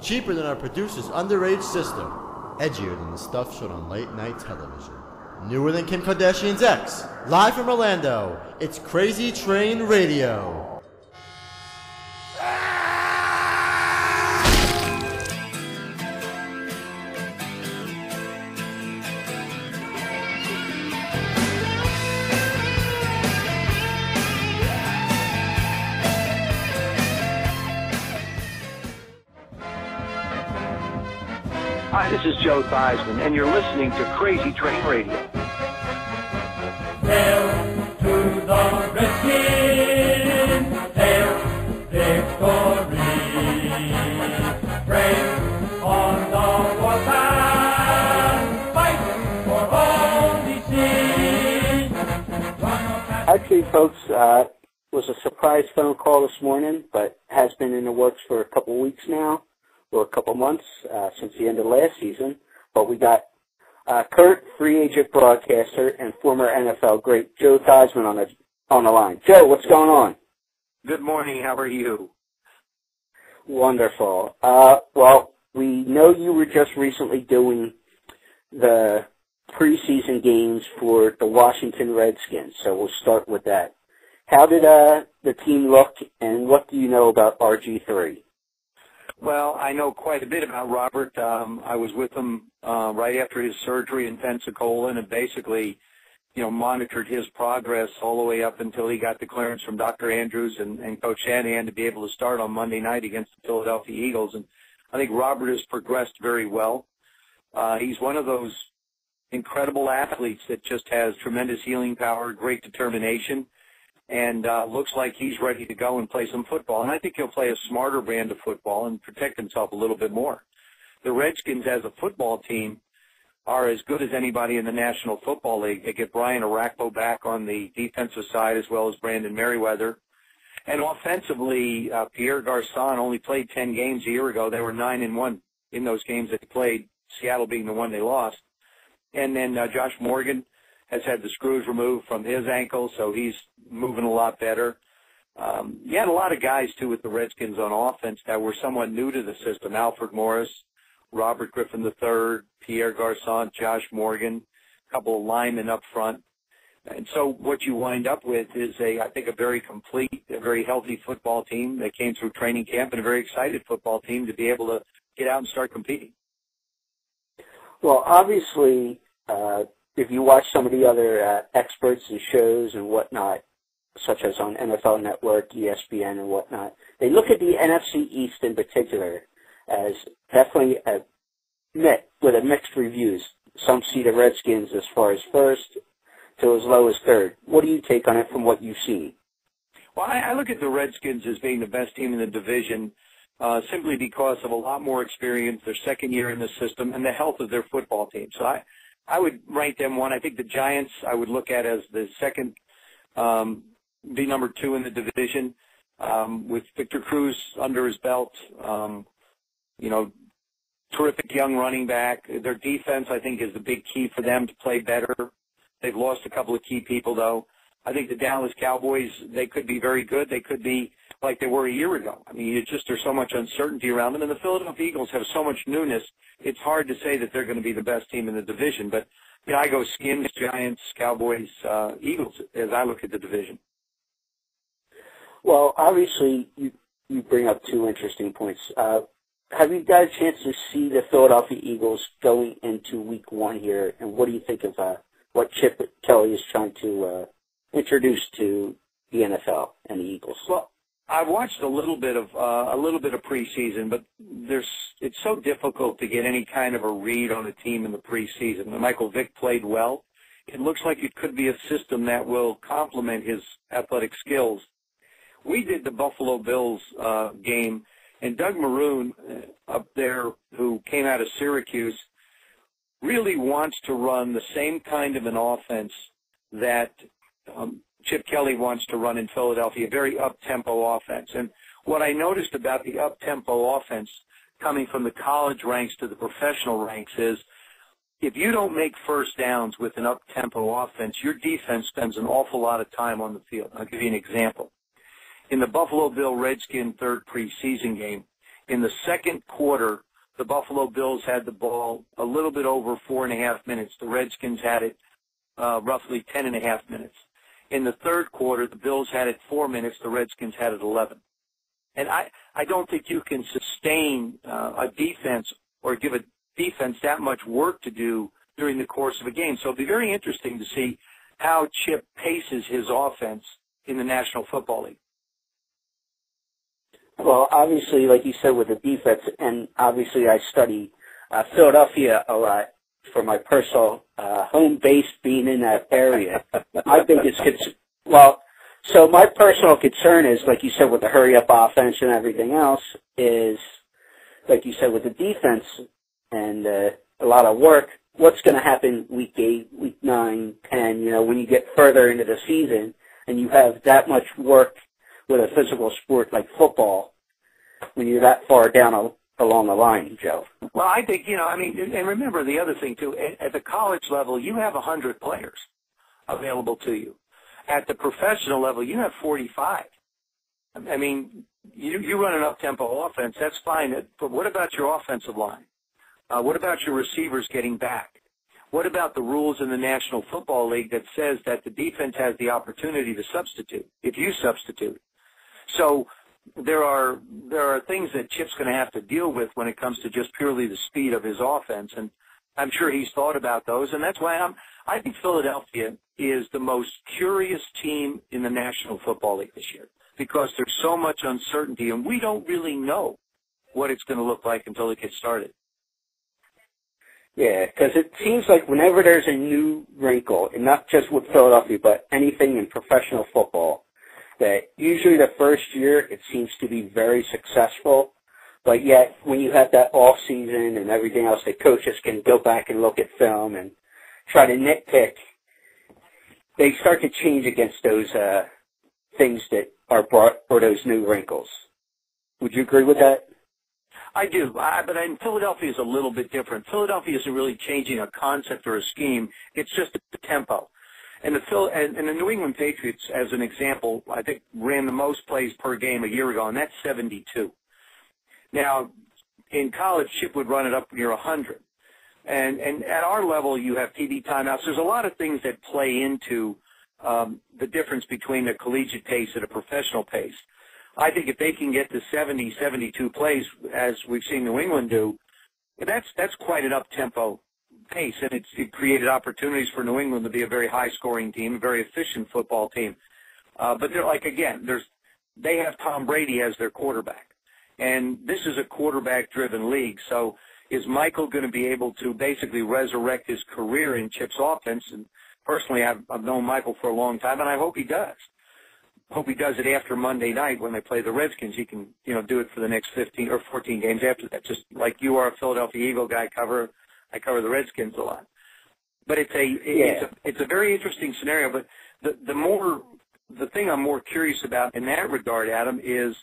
cheaper than our producer's underage sister, edgier than the stuff shown on late night television, newer than Kim Kardashian's ex. Live from Orlando, it's Crazy Train Radio. Hi, this is Joe Theismann, and you're listening to Crazy Train Radio. Hail to the Redskins, hail victory. Brave on the warpath, fight for all we see. Actually, folks, uh, was a surprise phone call this morning, but has been in the works for a couple weeks now, or a couple months uh, since the end of last season. But we got uh, current free agent broadcaster and former NFL great Joe Theismann on the on the line. Joe, what's going on? Good morning. How are you? Wonderful. Uh, well, we know you were just recently doing the preseason games for the Washington Redskins, so we'll start with that. How did uh, the team look, and what do you know about RG3? Well, I know quite a bit about Robert. Um, I was with him uh, right after his surgery in Pensacola, and basically, you know, monitored his progress all the way up until he got the clearance from Dr. Andrews and, and Coach Shanahan to be able to start on Monday night against the Philadelphia Eagles. And I think Robert has progressed very well. Uh, he's one of those incredible athletes that just has tremendous healing power, great determination, and uh, looks like he's ready to go and play some football. And I think he'll play a smarter brand of football and protect himself a little bit more. The Redskins, as a football team, are as good as anybody in the National Football League. They get Brian Orakpo back on the defensive side as well as Brandon Meriweather. And offensively, uh, Pierre Garcon only played 10 games a year ago. They were 9 and 1 in those games that they played, Seattle being the one they lost. And then uh, Josh Morgan has had the screws removed from his ankle, so he's moving a lot better. Um, you had a lot of guys, too, with the Redskins on offense that were somewhat new to the system. Alfred Morris, Robert Griffin III, Pierre Garcon, Josh Morgan, a couple of linemen up front. And so what you wind up with is a, I think, a very complete, a very healthy football team that came through training camp and a very excited football team to be able to get out and start competing. Well, obviously, uh, if you watch some of the other uh, experts and shows and whatnot, such as on NFL Network, ESPN, and whatnot, they look at the NFC East in particular as definitely a mit with a mixed reviews. Some see the Redskins as far as first to as low as third. What do you take on it from what you've seen? Well, I, I look at the Redskins as being the best team in the division uh, simply because of a lot more experience, their second year in the system, and the health of their football team. So I, I would rank them one. I think the Giants I would look at as the second, um, be number two in the division, um, with Victor Cruz under his belt. Um, you know, terrific young running back. Their defense, I think, is the big key for them to play better. They've lost a couple of key people, though. I think the Dallas Cowboys, they could be very good. They could be like they were a year ago. I mean, it's just there's so much uncertainty around them, and the Philadelphia Eagles have so much newness. It's hard to say that they're going to be the best team in the division. But you know, I go Skins, Giants, Cowboys, uh, Eagles as I look at the division. Well, obviously, you you bring up two interesting points. Uh, have you got a chance to see the Philadelphia Eagles going into Week One here, and what do you think of uh, what Chip Kelly is trying to uh, introduce to the NFL and the Eagles? Well, I've watched a little bit of uh, a little bit of preseason, but there's it's so difficult to get any kind of a read on a team in the preseason. Michael Vick played well. It looks like it could be a system that will complement his athletic skills. We did the Buffalo Bills uh, game, and Doug Marrone uh, up there, who came out of Syracuse, really wants to run the same kind of an offense that um, Chip Kelly wants to run in Philadelphia, very up-tempo offense. And what I noticed about the up-tempo offense coming from the college ranks to the professional ranks is if you don't make first downs with an up-tempo offense, your defense spends an awful lot of time on the field. I'll give you an example. In the Buffalo Bill Redskin third preseason game, In the second quarter, the Buffalo Bills had the ball a little bit over four and a half minutes. The Redskins had it uh, roughly ten and a half minutes. In the third quarter, the Bills had it four minutes. The Redskins had it 11. And I, I don't think you can sustain uh, a defense or give a defense that much work to do during the course of a game. So it'll be very interesting to see how Chip paces his offense in the National Football League. Well, obviously, like you said, with the defense, and obviously I study uh, Philadelphia a lot for my personal uh, home base being in that area. my biggest concern, well, so my personal concern is, like you said, with the hurry up offense and everything else, is like you said with the defense and uh, a lot of work. What's going to happen week eight, week nine, ten? You know, when you get further into the season and you have that much work with a physical sport like football, when you're that far down a, along the line, Joe. Well, I think you know. I mean, and remember the other thing too. At, the college level, you have a hundred players available to you. At the professional level, you have forty-five. I mean, you you run an up-tempo offense, that's fine. But what about your offensive line? Uh, what about your receivers getting back? What about the rules in the National Football League that says that the defense has the opportunity to substitute if you substitute? So there are there are things that Chip's going to have to deal with when it comes to just purely the speed of his offense, and I'm sure he's thought about those, and that's why I'm I think Philadelphia is the most curious team in the National Football League this year because there's so much uncertainty, and we don't really know what it's going to look like until it gets started. Yeah, because it seems like whenever there's a new wrinkle, and not just with Philadelphia, but anything in professional football, that usually the first year it seems to be very successful, but yet when you have that off season and everything else, the coaches can go back and look at film and try to nitpick. They start to change against those uh, things that are brought or those new wrinkles. Would you agree with that? I do, I, but in Philadelphia is a little bit different. Philadelphia isn't really changing a concept or a scheme; it's just the tempo. And the Phil and, and the New England Patriots, as an example, I think ran the most plays per game a year ago, and that's 72. Now, in college, Chip would run it up near 100. And and at our level, you have TV timeouts. There's a lot of things that play into um, the difference between a collegiate pace and a professional pace. I think if they can get to 70, 72 plays, as we've seen New England do, that's that's quite an up tempo pace, and it's it created opportunities for New England to be a very high scoring team, a very efficient football team. Uh, but they're like again, there's they have Tom Brady as their quarterback, and this is a quarterback driven league. So is Michael going to be able to basically resurrect his career in Chip's offense? And personally, I've, I've known Michael for a long time, and I hope he does hope he does it after Monday night when they play the Redskins. He can, you know, do it for the next 15 or 14 games after that. Just like you are a Philadelphia Eagle guy, cover I cover the Redskins a lot. But it's a it's a it's a very interesting scenario. But the the more the thing I'm more curious about in that regard, Adam, is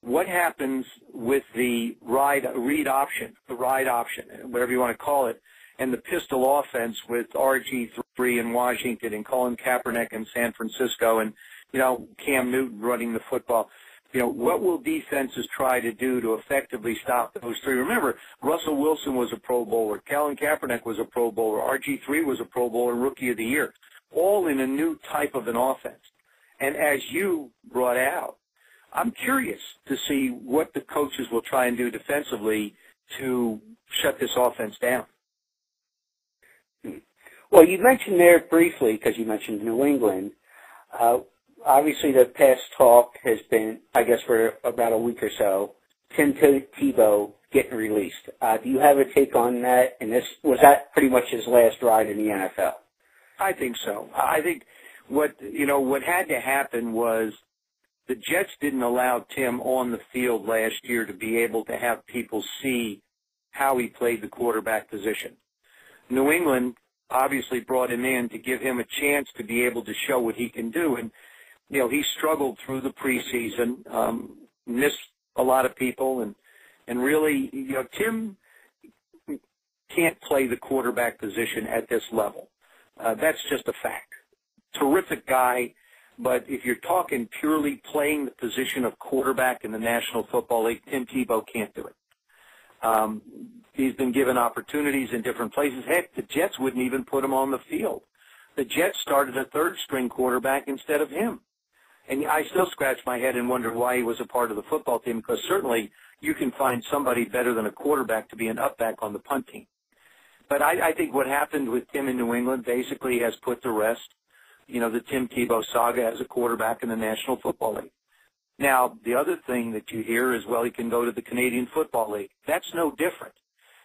what happens with the ride read option, the ride option, whatever you want to call it, and the pistol offense with RG3 in Washington and Colin Kaepernick in San Francisco and you know, Cam Newton running the football. You know, what will defenses try to do to effectively stop those three? Remember, Russell Wilson was a Pro Bowler. Colin Kaepernick was a Pro Bowler. RG3 was a Pro Bowler, Rookie of the Year. All in a new type of an offense. And as you brought out, I'm curious to see what the coaches will try and do defensively to shut this offense down. Well, you mentioned there briefly, because you mentioned New England, uh, obviously the past talk has been, I guess, for about a week or so, Tim Tebow getting released. Uh, do you have a take on that? And this was that pretty much his last ride in the NFL? I think so. I think what you know what had to happen was the Jets didn't allow Tim on the field last year to be able to have people see how he played the quarterback position. New England obviously brought him in to give him a chance to be able to show what he can do and you know, he struggled through the preseason, um, missed a lot of people, and and really, you know, Tim can't play the quarterback position at this level. Uh, that's just a fact. Terrific guy, But if you're talking purely playing the position of quarterback in the National Football League, Tim Tebow can't do it. Um, he's been given opportunities in different places. Heck, the Jets wouldn't even put him on the field. The Jets started a third string quarterback instead of him. And I still scratch my head and wonder why he was a part of the football team because certainly you can find somebody better than a quarterback to be an upback on the punt team. But I, I think what happened with Tim in New England basically has put to rest, you know, the Tim Tebow saga as a quarterback in the National Football League. Now, the other thing that you hear is, well, he can go to the Canadian Football League. That's no different.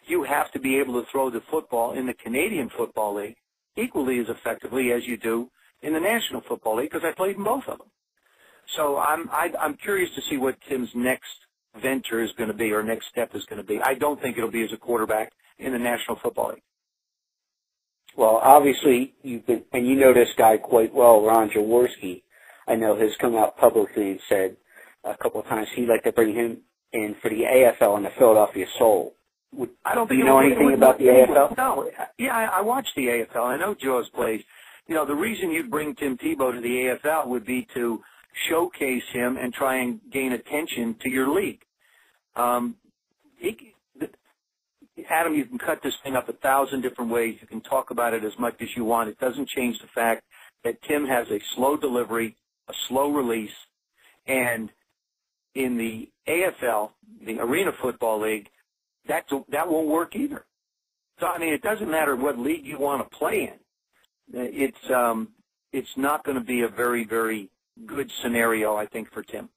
You have to be able to throw the football in the Canadian Football League equally as effectively as you do in the National Football League because I played in both of them. So I'm I, I'm curious to see what Tim's next venture is going to be or next step is going to be. I don't think it'll be as a quarterback in the National Football League. Well, obviously, you've been, and you know this guy quite well, Ron Jaworski. I know has come out publicly and said a couple of times he'd like to bring him in for the AFL and the Philadelphia Soul. Would, I don't do think you know it'll- anything it about the would- AFL? No, yeah, I, I watched the AFL. I know Jaws plays. You know, the reason you'd bring Tim Tebow to the AFL would be to showcase him and try and gain attention to your league. Um, he, Adam, you can cut this thing up a thousand different ways. You can talk about it as much as you want. It doesn't change the fact that Tim has a slow delivery, a slow release, and in the AFL, the Arena Football League, that that won't work either. So I mean, it doesn't matter what league you want to play in. It's um, it's not going to be a very very good scenario, I think, for Tim.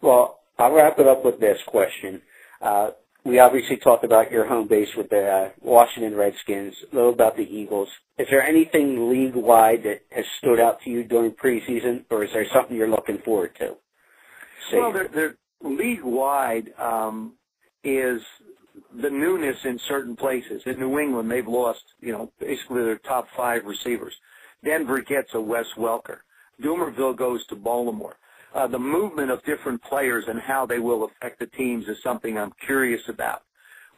Well, I'll wrap it up with this question. Uh, we obviously talked about your home base with the uh, Washington Redskins, a little about the Eagles. Is there anything league-wide that has stood out to you during preseason, or is there something you're looking forward to? See. Well, they're, they're league wide um, is the newness in certain places. In New England, they've lost, you know, basically their top five receivers. Denver gets a Wes Welker. Dumervil goes to Baltimore. Uh, the movement of different players and how they will affect the teams is something I'm curious about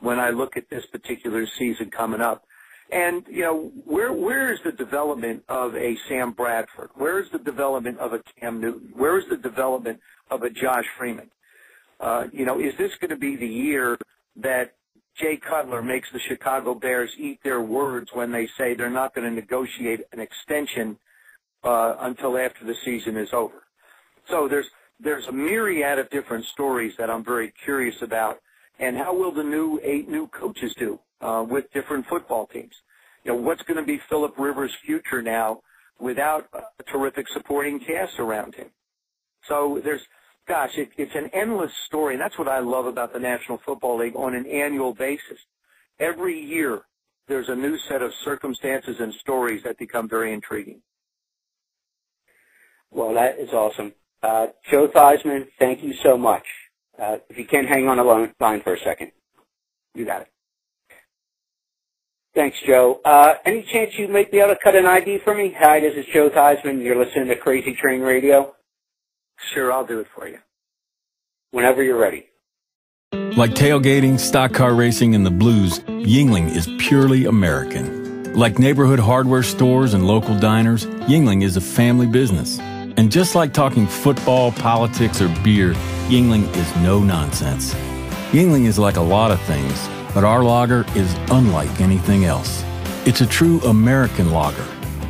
when I look at this particular season coming up. And you know, where where is the development of a Sam Bradford? Where is the development of a Cam Newton? Where is the development of a Josh Freeman? Uh, you know, is this going to be the year that Jay Cutler makes the Chicago Bears eat their words when they say they're not going to negotiate an extension uh, until after the season is over? So there's there's a myriad of different stories that I'm very curious about, and how will the new eight new coaches do uh, with different football teams? You know, what's going to be Philip Rivers' future now without a terrific supporting cast around him? So there's, gosh, it, it's an endless story, and that's what I love about the National Football League on an annual basis. Every year, there's a new set of circumstances and stories that become very intriguing. Well, that is awesome. Uh, Joe Theismann, thank you so much. Uh, if you can hang on the line line for a second. You got it. Thanks, Joe. Uh, any chance you might be able to cut an ID for me? Hi, this is Joe Theismann. You're listening to Crazy Train Radio. Sure, I'll do it for you. Whenever you're ready. Like tailgating, stock car racing, and the blues, Yuengling is purely American. Like neighborhood hardware stores and local diners, Yuengling is a family business. And just like talking football, politics, or beer, Yuengling is no nonsense. Yuengling is like a lot of things, but our lager is unlike anything else. It's a true American lager,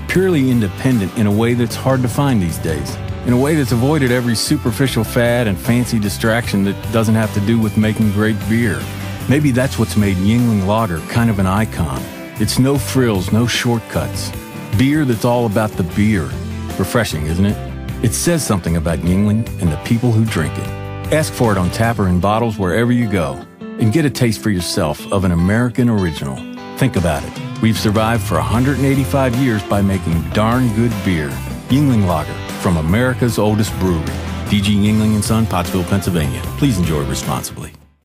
purely independent in a way that's hard to find these days, in a way that's avoided every superficial fad and fancy distraction that doesn't have to do with making great beer. Maybe that's what's made Yuengling Lager kind of an icon. It's no frills, no shortcuts. Beer that's all about the beer. Refreshing, isn't it? It says something about Yuengling and the people who drink it. Ask for it on tap or in bottles wherever you go. And get a taste for yourself of an American original. Think about it. We've survived for 185 years by making darn good beer. Yuengling Lager from America's oldest brewery. DG Yuengling and Son, Pottsville, Pennsylvania. Please enjoy responsibly.